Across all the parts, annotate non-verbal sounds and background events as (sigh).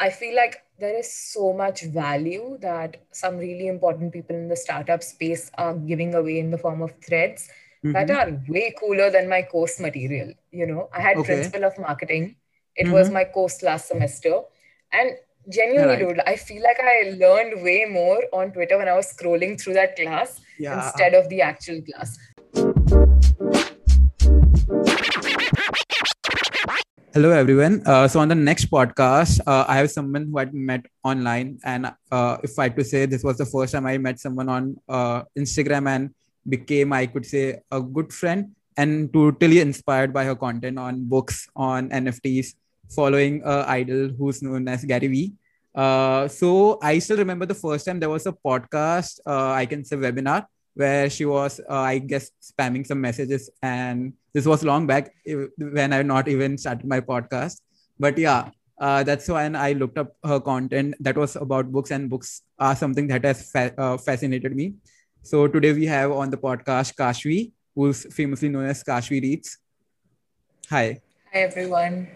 I feel like there is so much value that some really important people in the startup space are giving away in the form of threads mm-hmm. that are way cooler than my course material. You know, I had okay. principle of marketing. It mm-hmm. was my course last semester. And genuinely, right. dude, I feel like I learned way more on Twitter when I was scrolling through that class yeah. instead of the actual class. Hello, everyone. Uh, so on the next podcast, uh, I have someone who I met online, and uh, if I had to say, this was the first time I met someone on uh, Instagram and became, I could say, a good friend and totally inspired by her content on books, on NFTs, following a idol who's known as Gary Vee. Uh, so I still remember the first time there was a podcast, uh, I can say webinar, where she was, uh, I guess, spamming some messages. And this was long back when I not even started my podcast. But yeah, uh, that's when I looked up her content that was about books, and books are something that has fa- uh, fascinated me. So today we have on the podcast Kashvi, who's famously known as Kashvi Reads. Hi. Hi, everyone.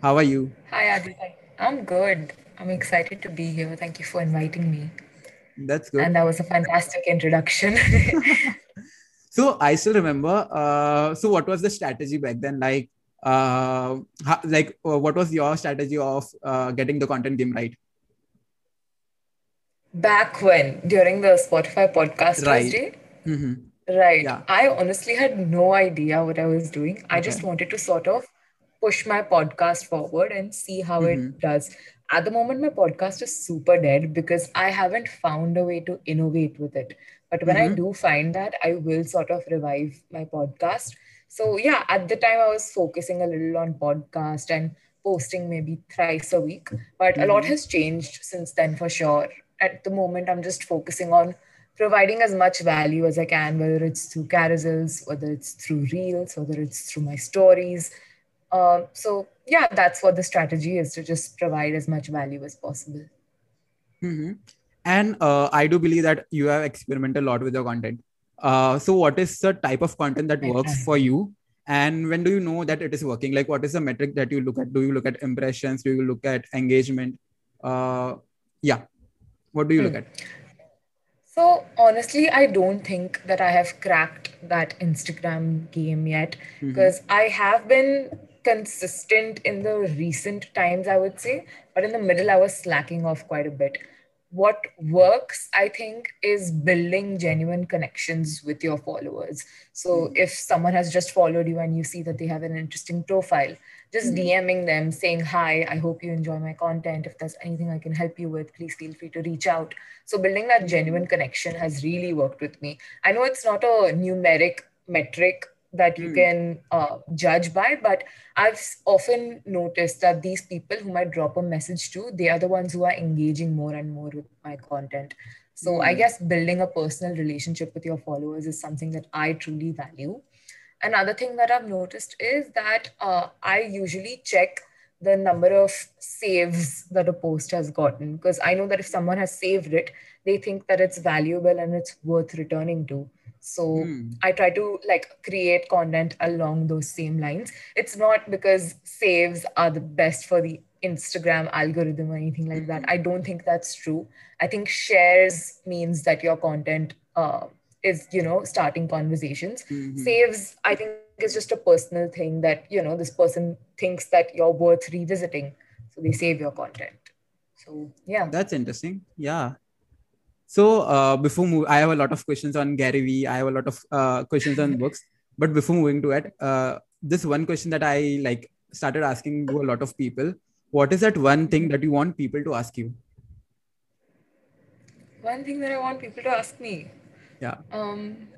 How are you? Hi, Aditya. I'm good. I'm excited to be here. Thank you for inviting me. That's good. And that was a fantastic introduction. (laughs) so I still remember. Uh, so what was the strategy back then? Like, uh, how, like uh, what was your strategy of uh, getting the content game right? Back when during the Spotify podcast right. Day? Mm-hmm. Right. Yeah. I honestly had no idea what I was doing. Okay. I just wanted to sort of push my podcast forward and see how mm-hmm. it does at the moment my podcast is super dead because i haven't found a way to innovate with it but when mm-hmm. i do find that i will sort of revive my podcast so yeah at the time i was focusing a little on podcast and posting maybe thrice a week but mm-hmm. a lot mm-hmm. has changed since then for sure at the moment i'm just focusing on providing as much value as i can whether it's through carousels whether it's through reels whether it's through my stories um, so yeah, that's what the strategy is to just provide as much value as possible. Mm-hmm. And uh, I do believe that you have experimented a lot with your content. Uh, so what is the type of content that works for you? And when do you know that it is working? Like, what is the metric that you look at? Do you look at impressions? Do you look at engagement? Uh, yeah. What do you look hmm. at? So honestly, I don't think that I have cracked that Instagram game yet because mm-hmm. I have been consistent in the recent times, I would say, but in the middle, I was slacking off quite a bit. What works, I think, is building genuine connections with your followers. So, mm if someone has just followed you and you see that they have an interesting profile, just mm DMing them saying, Hi, I hope you enjoy my content. If there's anything I can help you with, please feel free to reach out. So, building that genuine connection has really worked with me. I know it's not a numeric metric that you mm. can uh, judge by but i've often noticed that these people whom i drop a message to they are the ones who are engaging more and more with my content so mm. i hmm. guess building a personal relationship with your followers is something that i truly value another thing that i've noticed is that uh, i usually check the number of saves that a post has gotten because i know that if someone has saved it they think that it's valuable and it's worth returning to so mm. i try to like create content along those same lines. It's not because saves are the best for the instagram algorithm or anything like that. I don't think that's true. I think shares means that your content uh, is you know starting conversations. Mm-hmm. saves i think is just a personal thing that you know this person thinks that you're worth revisiting. So they save your content. So yeah. That's interesting. Yeah so uh, before move, I have a lot of questions on Gary Vee. I have a lot of uh, questions on books. (laughs) But before moving to it, uh, this one question that I like started asking to a lot of people. What is that one thing that you want people to ask you? One thing that I want people to ask me. Yeah. Um.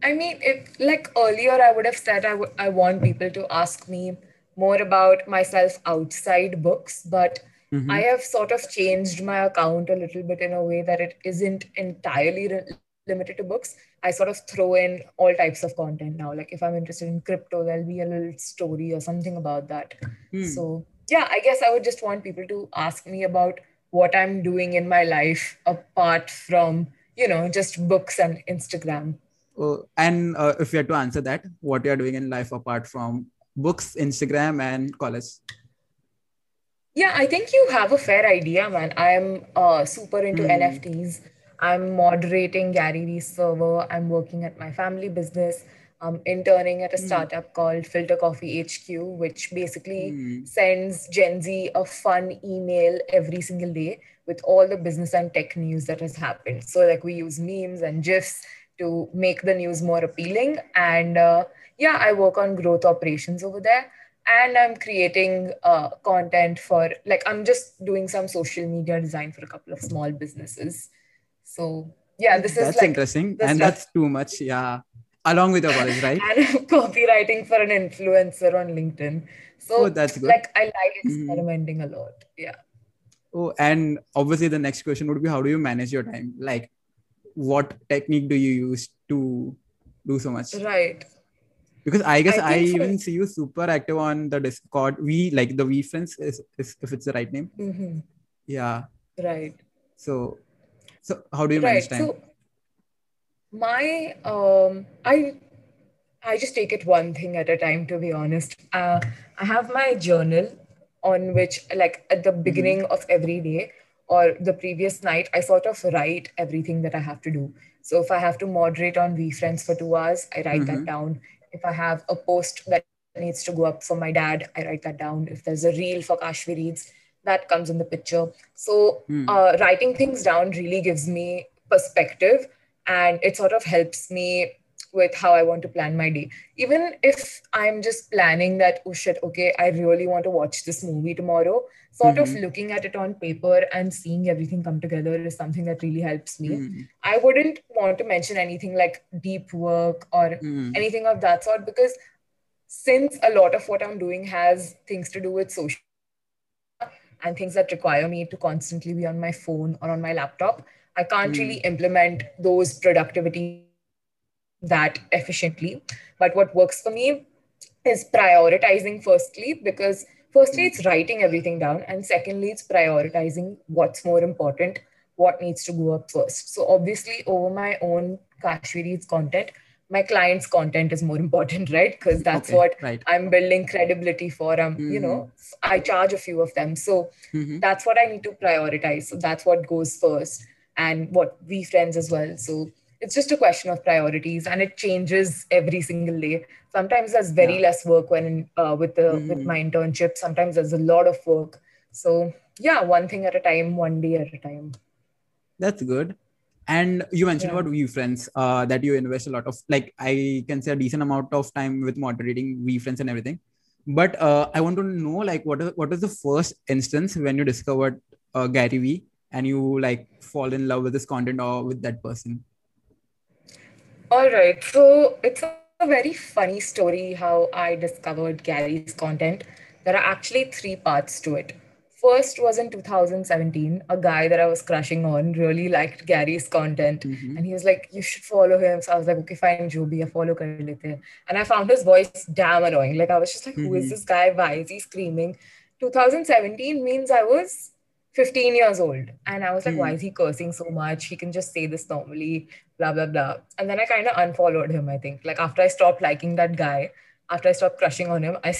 I mean, if like earlier, I would have said I, w- I want people to ask me more about myself outside books, but Mm-hmm. I have sort of changed my account a little bit in a way that it isn't entirely re- limited to books. I sort of throw in all types of content now. Like if I'm interested in crypto, there'll be a little story or something about that. Mm. So yeah, I guess I would just want people to ask me about what I'm doing in my life apart from, you know, just books and Instagram. Oh, and uh, if you had to answer that, what you're doing in life apart from books, Instagram, and college? Yeah, I think you have a fair idea, man. I'm uh, super into Hmm. NFTs. I'm moderating Gary Vee's server. I'm working at my family business. I'm interning at a startup called Filter Coffee HQ, which basically Hmm. sends Gen Z a fun email every single day with all the business and tech news that has happened. So, like, we use memes and GIFs to make the news more appealing. And uh, yeah, I work on growth operations over there and i'm creating uh, content for like i'm just doing some social media design for a couple of small businesses so yeah this is That's like interesting, and stuff that's too much. Yeah, along with your college, right? (laughs) and I'm (laughs) copywriting for an influencer on linkedin Oh, so that's good. like i like Mhm. experimenting a lot yeah Oh, and obviously the next question would be how do you manage your time? Like, what technique do you use to do so much? right Because I guess I I, even see you super active on the Discord. We like the VeeFriends is, is if it's the right name. Mhm. Yeah. right So, so how do you right manage time? so my um i i just take it one thing at a time to be honest uh, i have my journal on which like at the beginning of every day or the previous night i sort of write everything that i have to do so if i have to moderate on VeeFriends for two hours i write that down if i have a post that needs to go up for my dad i write that down. If there's a reel for kashvi reads that comes in the picture. So uh, writing things down really gives me perspective and it sort of helps me with how I want to plan my day. Even if I'm just planning that, oh shit, okay, I really want to watch this movie tomorrow, sort of mm-hmm. looking at it on paper and seeing everything come together is something that really helps me. Mm-hmm. I wouldn't want to mention anything like deep work or mm-hmm. anything of that sort because since a lot of what I'm doing has things to do with social and things that require me to constantly be on my phone or on my laptop, I can't really implement those productivity that efficiently. But what works for me is prioritizing firstly, because firstly, it's writing everything down, and secondly, it's prioritizing what's more important, what needs to go up first. So, obviously, over my own Kashvi Reads content, my client's content is more (laughs) important, right? Because that's Okay, what right. I'm building credibility for. Um, you know, I charge a few of them. So Mhm. that's what I need to prioritize. So that's what goes first, and what VeeFriends as well. So it's just a question of priorities, and it changes every single day. Sometimes there's very less work when uh, with the with my internship. Sometimes there's a lot of work. So yeah, one thing at a time, one day at a time. That's good. And you mentioned Yeah. about VeeFriends, uh, that you invest a lot of, like, I can say a decent amount of time with moderating VeeFriends and everything. But uh, I want to know, like, what is what is the first instance when you discovered uh, Gary Vee and you like fall in love with this content or with that person? All right. So it's a very funny story how I discovered Gary's content. There are actually three parts to it. First was in 2017, a guy that I was crushing on really liked Gary's content. Mm-hmm. And he was like, You should follow him. So I was like, Okay, fine, jo bhi hai, follow kar lete. And I found his voice damn annoying. Like, I was just like, Who is mm-hmm. this guy? Why is he screaming? 2017 means I was 15 years old. And I was like, why is he cursing so much? He can just say this normally, blah, blah, blah. And then I kind of unfollowed him, I think. Like after I stopped liking that guy, after I stopped crushing on him, (laughs) I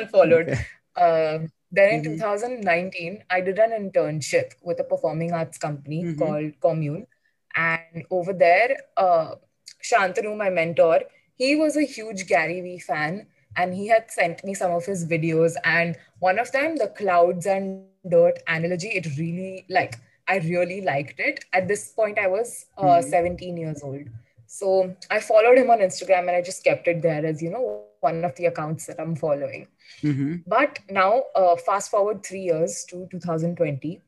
unfollowed. Okay. Um, then in 2019, I did an internship with a performing arts company called Commune. And over there, uh, Shantanu, my mentor, he was a huge Gary Vee fan and he had sent me some of his videos. And one of them, the clouds and dirt analogy, it really like I really liked it. At this point, I was uh, 17 years old. So I followed him on Instagram and I just kept it there as, you know, one of the accounts that I'm following. Mm-hmm. But now, uh, fast forward three years to 2020,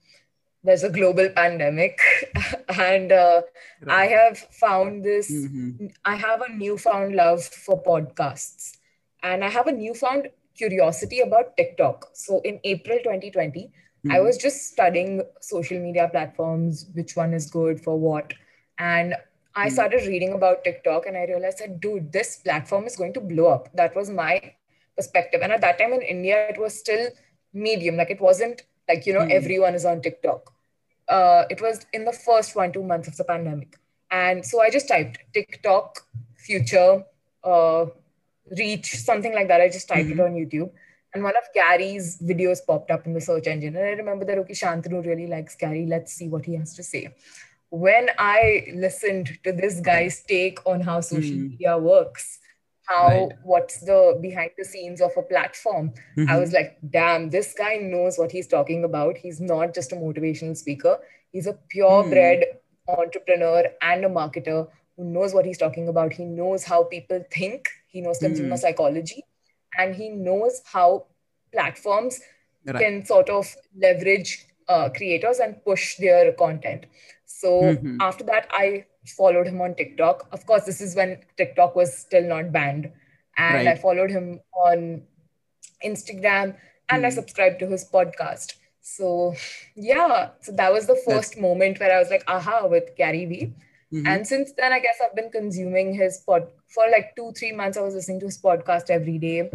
there's a global pandemic, (laughs) and uh, I have found this. Mm-hmm. I have a newfound love for podcasts, and I have a newfound curiosity about TikTok. So in April 2020, I was just studying social media platforms, which one is good for what, and I started reading about TikTok, and I realized that, dude, this platform is going to blow up. That was my perspective. And at that time in India, it was still medium. Like it wasn't like, you know, everyone is on TikTok. Uh, it was in the first one, two months of the pandemic. And so I just typed TikTok future, uh, reach, something like that. I just typed it on YouTube. And one of Gary's videos popped up in the search engine. And I remember that, okay, Shantanu really likes Gary. Let's see what he has to say. When I listened to this guy's take on how social Hmm. media works, how Right. what's the behind the scenes of a platform, I Mhm. was like, damn, this guy knows what he's talking about. He's not just a motivational speaker, he's a purebred entrepreneur and a marketer who knows what he's talking about. He knows how people think, he knows consumer Hmm. psychology, and he knows how platforms Right. can sort of leverage uh, creators and push their content. So Mhm. after that, I followed him on TikTok. Of course, this is when TikTok was still not banned. And I followed him on Instagram and I Hmm. subscribed to his podcast. So yeah, so that was the first moment where I was like, aha, with Gary Vee. Mhm. And since then, I guess I've been consuming his pod for like two, three months. I was listening to his podcast every day.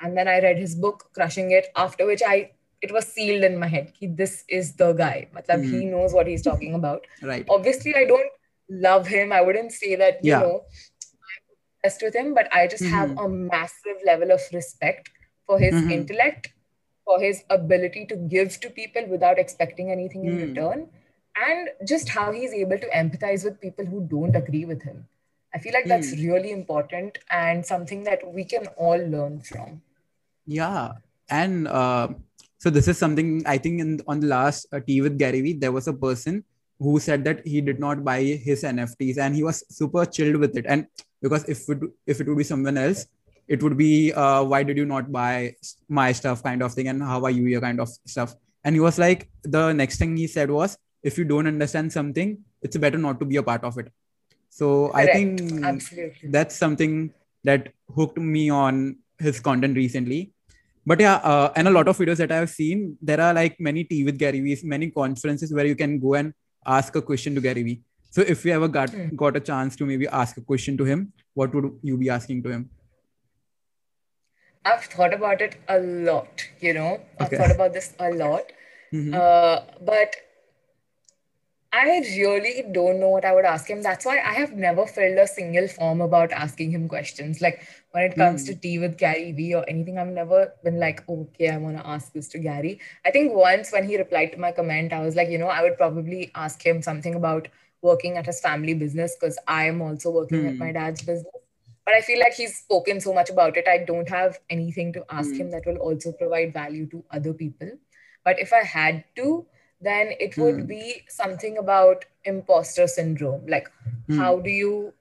And then I read his book, Crushing It, after which I it was sealed in my head. He, this is the guy. Matlab, He Mhm. knows what he's talking about. right. Obviously, I don't love him. I wouldn't say that, you Yeah. know, I'm obsessed with him, but I just have Mhm. a massive level of respect for his Mhm. intellect, for his ability to give to people without expecting anything in Mm. return, and just how he's able to empathize with people who don't agree with him. I feel like that's Mm. really important and something that we can all learn from. Yeah, and uh, so this is something I think in on the last uh, tea with Gary Vee, there was a person who said that he did not buy his NFTs and he was super chilled with it. And because if it if it would be someone else, it would be uh, why did you not buy my stuff kind of thing and how are you your kind of stuff. And he was like the next thing he said was if you don't understand something, it's better not to be a part of it. So I think Absolutely. that's something that hooked me on his content recently. But yeah, uh, and a lot of videos that I've seen, there are like many tea with Gary Vee's, many conferences where you can go and ask a question to Gary Vee. So if you ever got Hmm. got a chance to maybe ask a question to him, what would you be asking to him? I've thought about it a lot, you know, I've thought about this a lot. Mhm. Uh, but I really don't know what I would ask him. That's why I have never filled a single form about asking him questions. Like when it comes to tea with Gary Vee or anything, I've never been like, okay, I want to ask this to Gary. I think once when he replied to my comment, I was like, you know, I would probably ask him something about working at his family business because I am also working at Hmm. my dad's business. But I feel like he's spoken so much about it. I don't have anything to ask Hmm. him that will also provide value to other people. But if I had to, then it would Hmm. be something about imposter syndrome. Like, Hmm. how do you?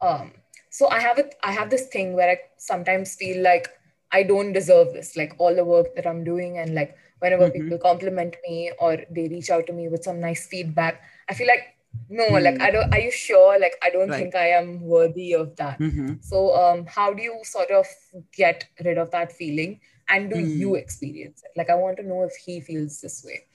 Um, so I have it. I have this thing where I sometimes feel like I don't deserve this. Like all the work that I'm doing, and like whenever Mhm. people compliment me or they reach out to me with some nice feedback, I feel like no, like Hmm. I don't. Are you sure? Like I don't Right. think I am worthy of that. Mhm. So, um, how do you sort of get rid of that feeling? And do Hmm. you experience it? Like, I want to know if he feels this way.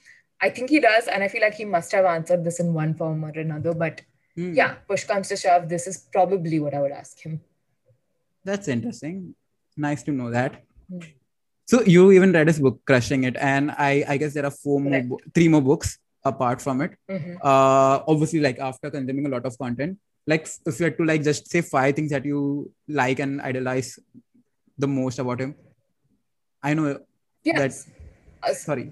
I think he does. And I feel like he must have answered this in one form or another. But Hmm. yeah, push comes to shove, this is probably what I would ask him. That's interesting. Nice to know that. Hmm. So you even read his book, Crushing It, and I I guess there are four more, bo- three more books apart from it. Mhm. Uh, obviously, like after consuming a lot of content, like if you had to like just say five things that you like and idolize the most about him. I know. Yes. Uh, Sorry.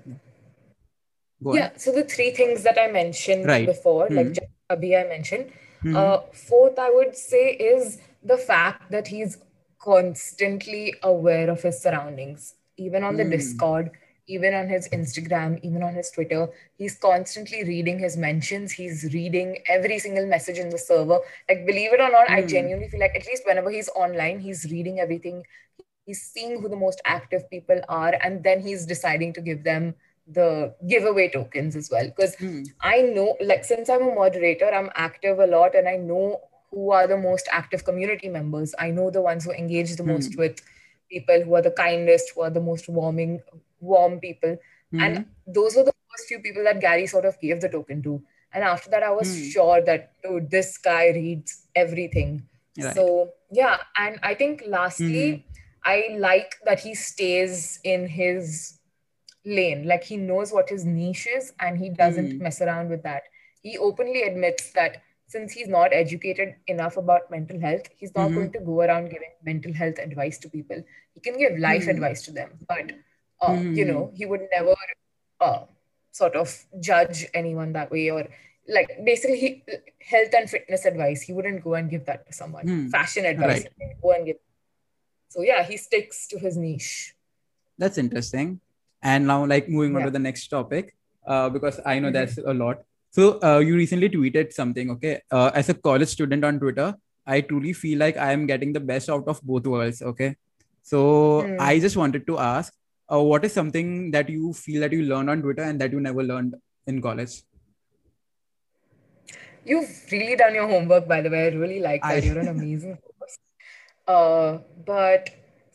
Go yeah. So the three things that I mentioned Right. before, like Mhm. just Abhi I mentioned, Mhm. Uh, fourth, I would say, is the fact that he's constantly aware of his surroundings, even on the Mm. Discord, even on his Instagram, even on his Twitter. He's constantly reading his mentions. He's reading every single message in the server. Like, believe it or not, I Mm. genuinely feel like at least whenever he's online, he's reading everything. He's seeing who the most active people are, and then he's deciding to give them the giveaway tokens as well. Because Hmm. I know, like, since I'm a moderator, I'm active a lot and I know who are the most active community members. I know the ones who engage the most with people, who are the kindest, who are the most warming, warm people. And those were the first few people that Gary sort of gave the token to. And after that, I was Hmm. sure that, dude, this guy reads everything. Right. So, yeah. And I think lastly, I like that he stays in his lane. Like he knows what his niche is and he doesn't Hmm. mess around with that. He openly admits that since he's not educated enough about mental health, he's not Mhm. going to go around giving mental health advice to people. He can give life Mhm. advice to them, but uh, you Mhm. know, he would never uh, sort of judge anyone that way or like basically he, health and fitness advice. He wouldn't go and give that to someone. Hmm. Fashion advice, Right. go and give. So yeah, he sticks to his niche. That's interesting. And now, like moving on Yeah. to the next topic, uh, because I know Mhm. that's a lot. So uh, you recently tweeted something, okay? Uh, as a college student on Twitter, I truly feel like I am getting the best out of both worlds. Okay, so Hmm. I just wanted to ask, uh, what is something that you feel that you learned on Twitter and that you never learned in college? You've really done your homework, by the way. I really like that. I- You're an amazing host. Uh, but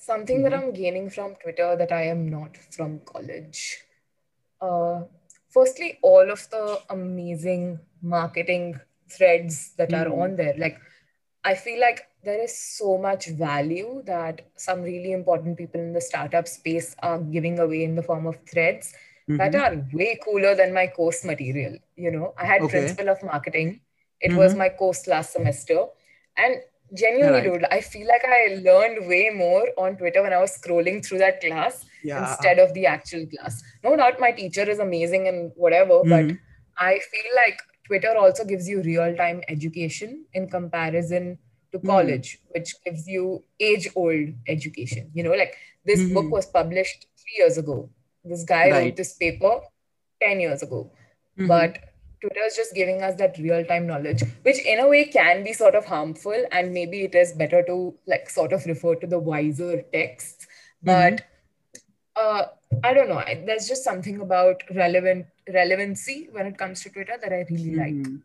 something that Mhm. I'm gaining from Twitter that I am not from college. Uh, firstly, all of the amazing marketing threads that are Hmm. on there. Like, I feel like there is so much value that some really important people in the startup space are giving away in the form of threads that Mhm. are way cooler than my course material. You know, I had Okay. principle of marketing. It was Mhm. my course last semester, and genuinely, Right. dude, I feel like I learned way more on Twitter when I was scrolling through that class Yeah. instead of the actual class. No doubt, my teacher is amazing and whatever, but Mhm. I feel like Twitter also gives you real time education in comparison to Hmm. college, which gives you age old education. You know, like this Mhm. book was published three years ago. This guy Right. wrote this paper 10 years ago. Mhm. But Twitter is just giving us that real time knowledge, which in a way can be sort of harmful. And maybe it is better to like sort of refer to the wiser texts. But uh, I don't know. I- There's just something about relevant relevancy when it comes to Twitter that I really like. Mhm.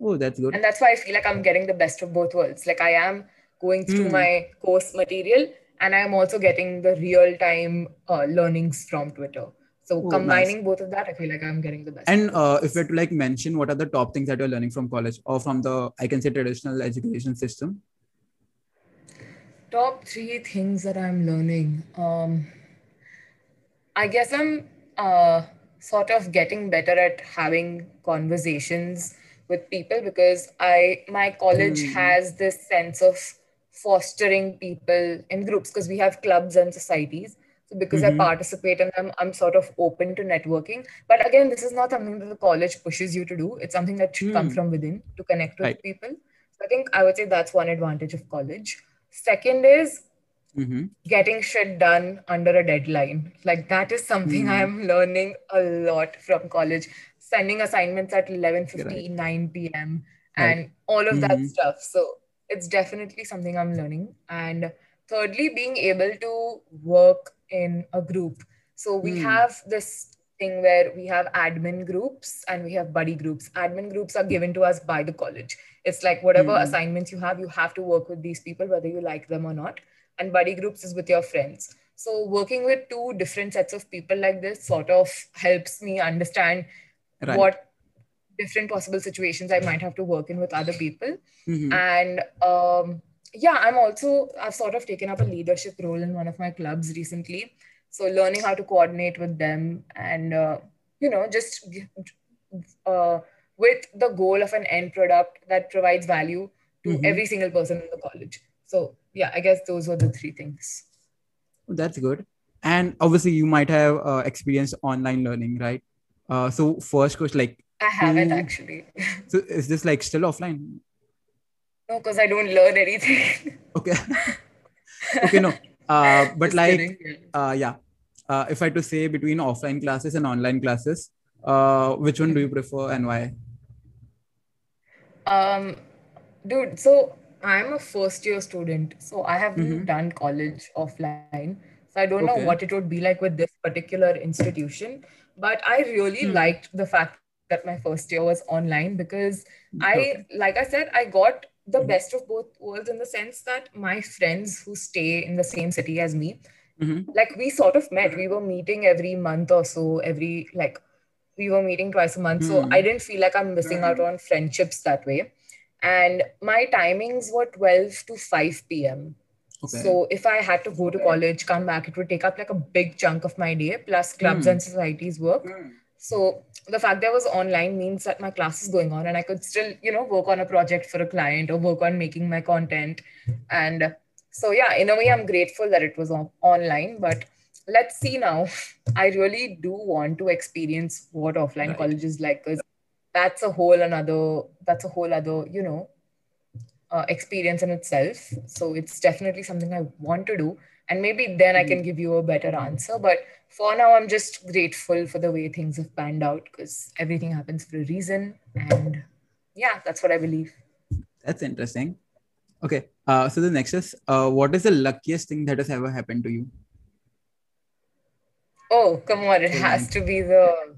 Oh, that's good. And that's why I feel like I'm getting the best of both worlds. Like I am going through Hmm. my course material and I'm also getting the real time uh, learnings from Twitter. So Oh, combining both of that, I feel like I'm getting the best. And uh, if we worlds. had to like mention what are the top things that you're learning from college or from the I can say traditional education system. top three things that I'm learning. Um, I guess I'm uh, sort of getting better at having conversations with people because I my college Hmm. has this sense of fostering people in groups because we have clubs and societies. So because Mhm. I participate in them, I'm sort of open to networking. But again, this is not something that the college pushes you to do. It's something that should come Hmm. from within to connect with Right. people. So I think I would say that's one advantage of college. Second is Mm-hmm. getting shit done under a deadline. Like that is something Hmm. I'm learning a lot from college. Sending assignments at 11:50, Right. 9 p.m. Right. and all of that Mhm. stuff. So it's definitely something I'm learning. And thirdly, being able to work in a group. So we Hmm. have this thing where we have admin groups and we have buddy groups. Admin groups are given to us by the college. It's like whatever Hmm. assignments you have, you have to work with these people, whether you like them or not. And buddy groups is with your friends. So working with two different sets of people like this sort of helps me understand Right. what different possible situations I might have to work in with other people. Mhm. And um, yeah, I'm also, I've sort of taken up a leadership role in one of my clubs recently. So learning how to coordinate with them and, uh, you know, just uh, with the goal of an end product that provides value to Mhm. every single person in the college. So yeah, I guess those were the three things. Oh, That's good. And obviously, you might have uh, experienced online learning, right? Uh, so first question, like, I haven't actually. (laughs) so is this like still offline? No, because I don't learn anything. Okay. okay, no. Uh, (laughs) but Just like, kidding, uh, yeah. Uh, if I had to say between offline classes and online classes, uh, which one do you prefer and why? Um, dude, so I'm a first year student, so I haven't Mhm. done college offline. So I don't know what it would be like with this particular institution, but I really Hmm. liked the fact that my first year was online because I, like I said, I got the Mhm. best of both worlds in the sense that my friends who stay in the same city as me, Mhm. like we sort of met. We were meeting every month or so, every like we were meeting twice a month. So Hmm. I didn't feel like I'm missing out on friendships that way. And my timings were 12 to 5 p.m. Okay. So if I had to go to college, come back, it would take up like a big chunk of my day, plus clubs Hmm. and societies work. So the fact that I was online means that my class is going on and I could still, you know, work on a project for a client or work on making my content. And so, yeah, in a way, I'm grateful that it was on- online. But let's see now. (laughs) I really do want to experience what offline Right. college is like because that's a whole another, that's a whole other, you know, uh, experience in itself. So it's definitely something I want to do. And maybe then I can give you a better answer. But for now, I'm just grateful for the way things have panned out because everything happens for a reason. And yeah, that's what I believe. That's interesting. Okay. Uh, so the next is uh, what is the luckiest thing that has ever happened to you? Oh, come on. It has to be the,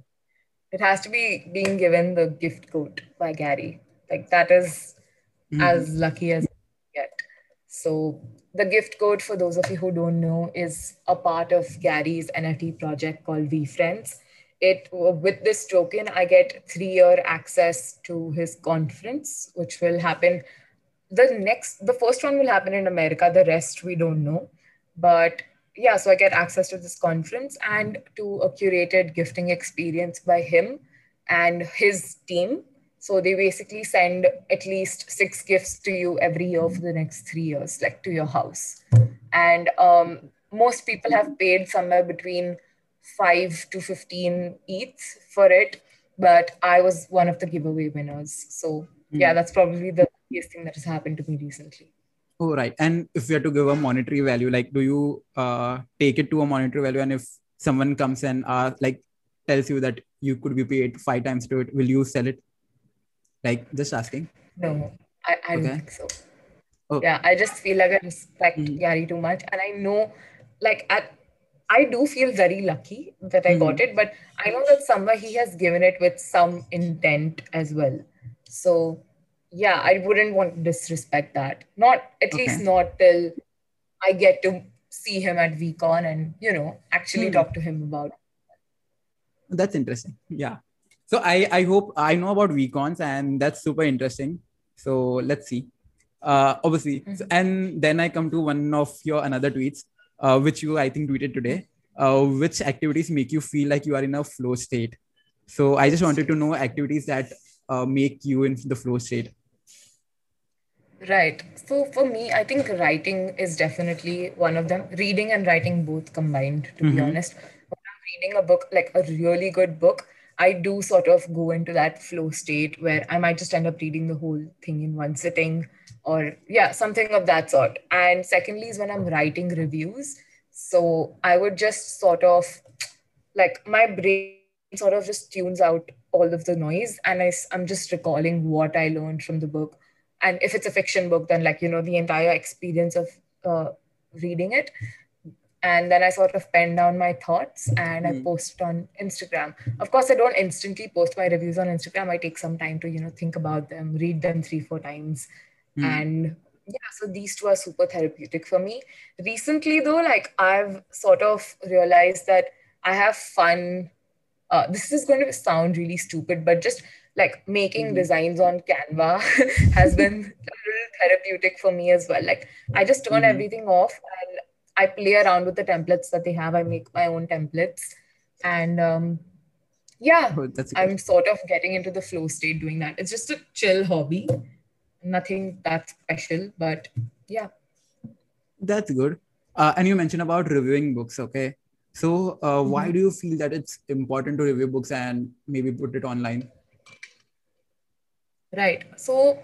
it has to be being given the gift code by Gary. Like that is Mhm. as lucky as. So the gift code, for those of you who don't know, is a part of Gary's NFT project called VeeFriends. It with this token, I get three-year access to his conference, which will happen. The next, the first one will happen in America. The rest we don't know, but yeah. So I get access to this conference and to a curated gifting experience by him and his team. So they basically send at least six gifts to you every year for the next three years, like to your house. And um, most people have paid somewhere between five to 15 ETH for it. But I was one of the giveaway winners. So yeah, that's probably the luckiest thing that has happened to me recently. Oh, right. And if you have to give a monetary value, like, do you uh, take it to a monetary value? And if someone comes and uh, like tells you that you could be paid five times to it, will you sell it? Like, just asking. No, I, I don't think so. Oh. Yeah, I just feel like I respect Mhm. Gary too much. And I know, like, I, I do feel very lucky that I got it, but I know that somewhere he has given it with some intent as well. So, yeah, I wouldn't want to disrespect that. Not, at least not till I get to see him at VeeCon and, you know, actually Hmm. talk to him about That's interesting. Yeah. So I I hope I know about VeeCons and that's super interesting. So let's see. Uh, obviously, so- and then I come to one of your another tweets, uh, which you I think tweeted today. Uh, which activities make you feel like you are in a flow state? So I just wanted to know activities that uh, make you in the flow state. Right. So for me, I think writing is definitely one of them. Reading and writing both combined, to be honest. When I'm reading a book, like a really good book, I do sort of go into that flow state where I might just end up reading the whole thing in one sitting or, yeah, something of that sort. And secondly, is when I'm writing reviews. So I would just sort of like my brain sort of just tunes out all of the noise and I, am just recalling what I learned from the book. And if it's a fiction book, then like, you know, the entire experience of uh, reading it. And then I sort of pen down my thoughts and I hmm. post it on Instagram. Of course, I don't instantly post my reviews on Instagram. I take some time to, you know, think about them, read them three, four times. Hmm. And yeah, so these two are super therapeutic for me. Recently, though, like I've sort of realized that I have fun. Uh, this is going to sound really stupid, but just like making hmm. designs on Canva (laughs) has been (laughs) a little therapeutic for me as well. Like I just turn everything off and I play around with the templates that they have. I make my own templates, and um, yeah, Oh. I'm sort of getting into the flow state doing that. It's just a chill hobby, nothing that special, but yeah. That's good. Uh, and you mentioned about reviewing books. Okay. So uh, why do you feel that it's important to review books and maybe put it online? Right. So,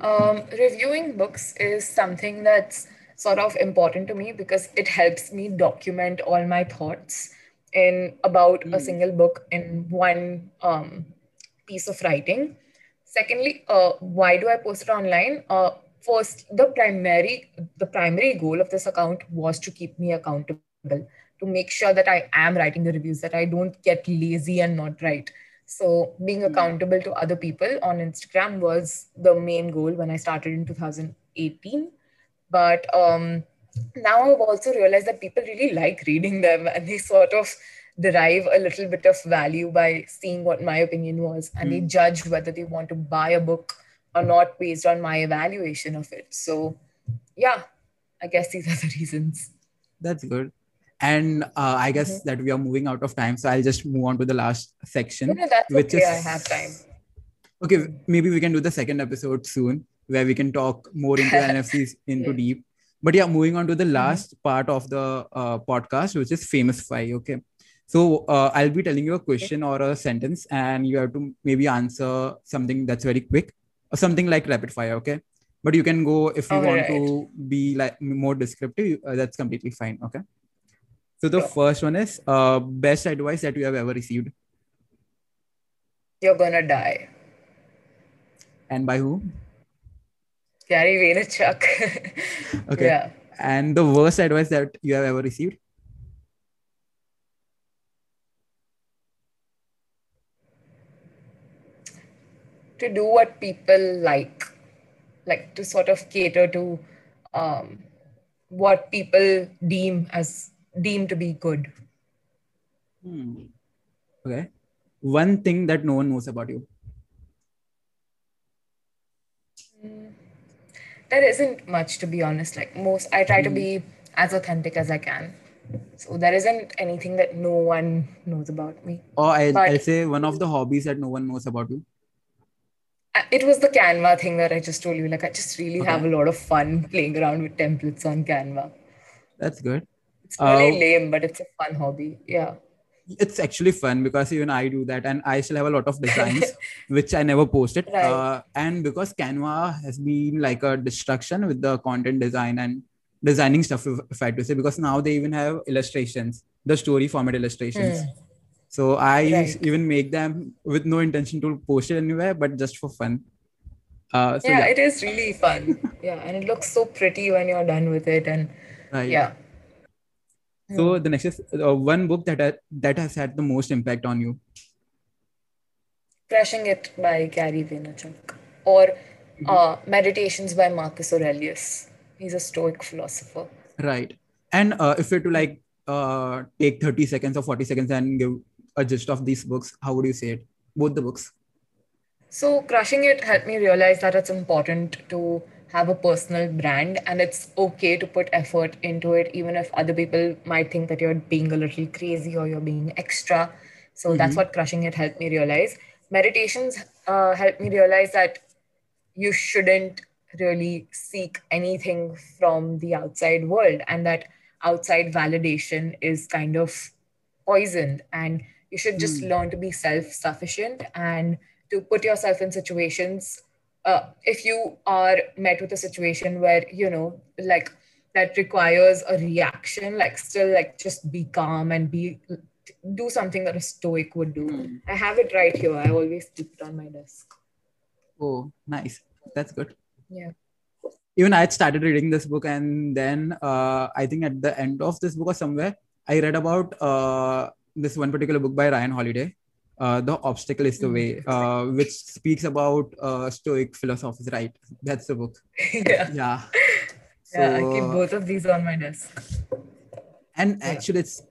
um, reviewing books is something that's sort of important to me because it helps me document all my thoughts in about a single book in one um, piece of writing. Secondly, uh, why do I post it online? Uh, first, the primary the primary goal of this account was to keep me accountable, to make sure that I am writing the reviews, that I don't get lazy and not write. So being accountable to other people on Instagram was the main goal when I started in 2018. But um, now I've also realized that people really like reading them (laughs) and they sort of derive a little bit of value by seeing what my opinion was and they judge whether they want to buy a book or not based on my evaluation of it. So, yeah, I guess these (laughs) are the reasons. That's good. and uh, I guess that we are moving out of time, so I'll just move on to the last section, No, no, that's which okay. is I have time. okay. Maybe we can do the second episode soon, where we can talk more into (laughs) NFTs into Yeah. deep. But yeah, moving on to the last part of the uh, podcast, which is famous five. Okay, so uh, I'll be telling you a question or a sentence, and you have to maybe answer something that's very quick, or something like rapid fire. Okay, but you can go if you want to be like more descriptive. Uh, that's completely fine. Okay. So the Sure. first one is uh, best advice that you have ever received, You're gonna die. and by who? Gary Vaynerchuk. (laughs) Okay. Yeah. And the worst advice that you have ever received? To do what people like, like to sort of cater to um, what people deem as deem to be good. Hmm. Okay. One thing that no one knows about you. There isn't much to be honest. Like most, I try to be as authentic as I can. So there isn't anything that no one knows about me. Or I'll, But- I'll say one of the hobbies that no one knows about you. It was the Canva thing that I just told you. Like I just really Okay. have a lot of fun (laughs) playing around with templates on Canva. That's good. It's really Uh, lame, but it's a fun hobby. Yeah. It's actually fun because even I do that, and I still have a lot of designs (laughs) which I never posted. Right. Uh, and because Canva has been like a destruction with the content design and designing stuff, if, if I had to say, because now they even have illustrations, the story format illustrations. So I Right. even make them with no intention to post it anywhere, but just for fun. Uh, so yeah, yeah, it is really fun. (laughs) yeah, and it looks so pretty when you're done with it. And right. yeah, So the next is uh, one book that ha- that has had the most impact on you. Crushing It by Gary Vaynerchuk or uh, Meditations by Marcus Aurelius. He's a Stoic philosopher. Right. And uh, if you were to like uh, take 30 seconds or 40 seconds and give a gist of these books, how would you say it? Both the books. So, crushing it helped me realize that it's important to have a personal brand and it's okay to put effort into it, even if other people might think that you're being a little crazy or you're being extra. So, that's what crushing it helped me realize. Meditations uh, helped me realize that you shouldn't really seek anything from the outside world and that outside validation is kind of poisoned and you should just learn to be self-sufficient and to put yourself in situations uh, if you are met with a situation where you know like that requires a reaction like still like just be calm and be do something that a stoic would do. I have it right here. I always keep it on my desk. Oh, nice. That's good. yeah. Even I had started reading this book, and then uh, I think at the end of this book or somewhere, I read about uh, this one particular book by Ryan Holiday, uh, The Obstacle is the Way, uh, which speaks about uh, Stoic philosophies, right? That's the book. (laughs) yeah Yeah. yeah i keep both of these on my desk and actually it's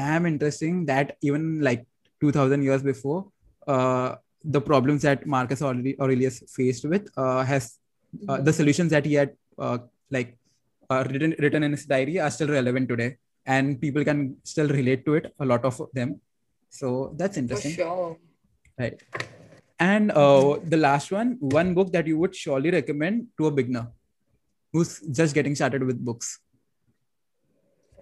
damn interesting that even like 2000 years before uh, the problems that marcus Aureli- aurelius faced with uh, has uh, the solutions that he had uh, like uh, written written in his diary are still relevant today and people can still relate to it a lot of them so that's for interesting sure right and uh, the last one one book that you would surely recommend to a beginner who's just getting started with books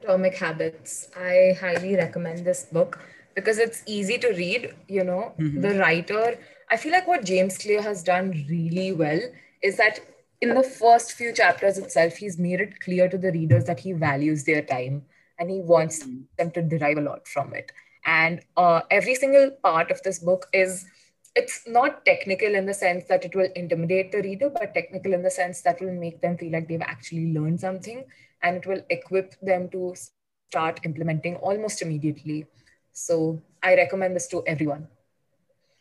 Atomic Habits. I highly recommend this book because it's easy to read. You know, the writer, I feel like what James Clear has done really well is that in the first few chapters itself, he's made it clear to the readers that he values their time and he wants them to derive a lot from it. And uh, every single part of this book is it's not technical in the sense that it will intimidate the reader, but technical in the sense that will make them feel like they've actually learned something and it will equip them to start implementing almost immediately. So I recommend this to everyone.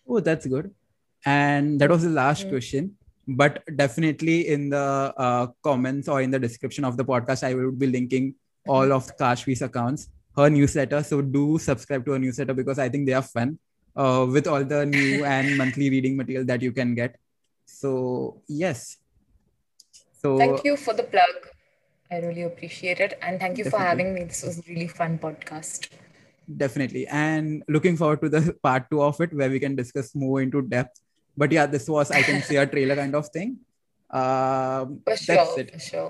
Oh, that's good. And that was the last question. But definitely in the uh, comments or in the description of the podcast, I will be linking all of Kashvi's accounts, her newsletter. So do subscribe to her newsletter because I think they are fun uh, with all the new (laughs) and monthly reading material that you can get. So, yes. So, Thank you for the plug. I really appreciate it. And thank you for having me. This was a really fun podcast. Definitely. And looking forward to the part two of it where we can discuss more into depth. But yeah, this was, I can see a trailer kind of thing. Um, For that's sure. it. For sure.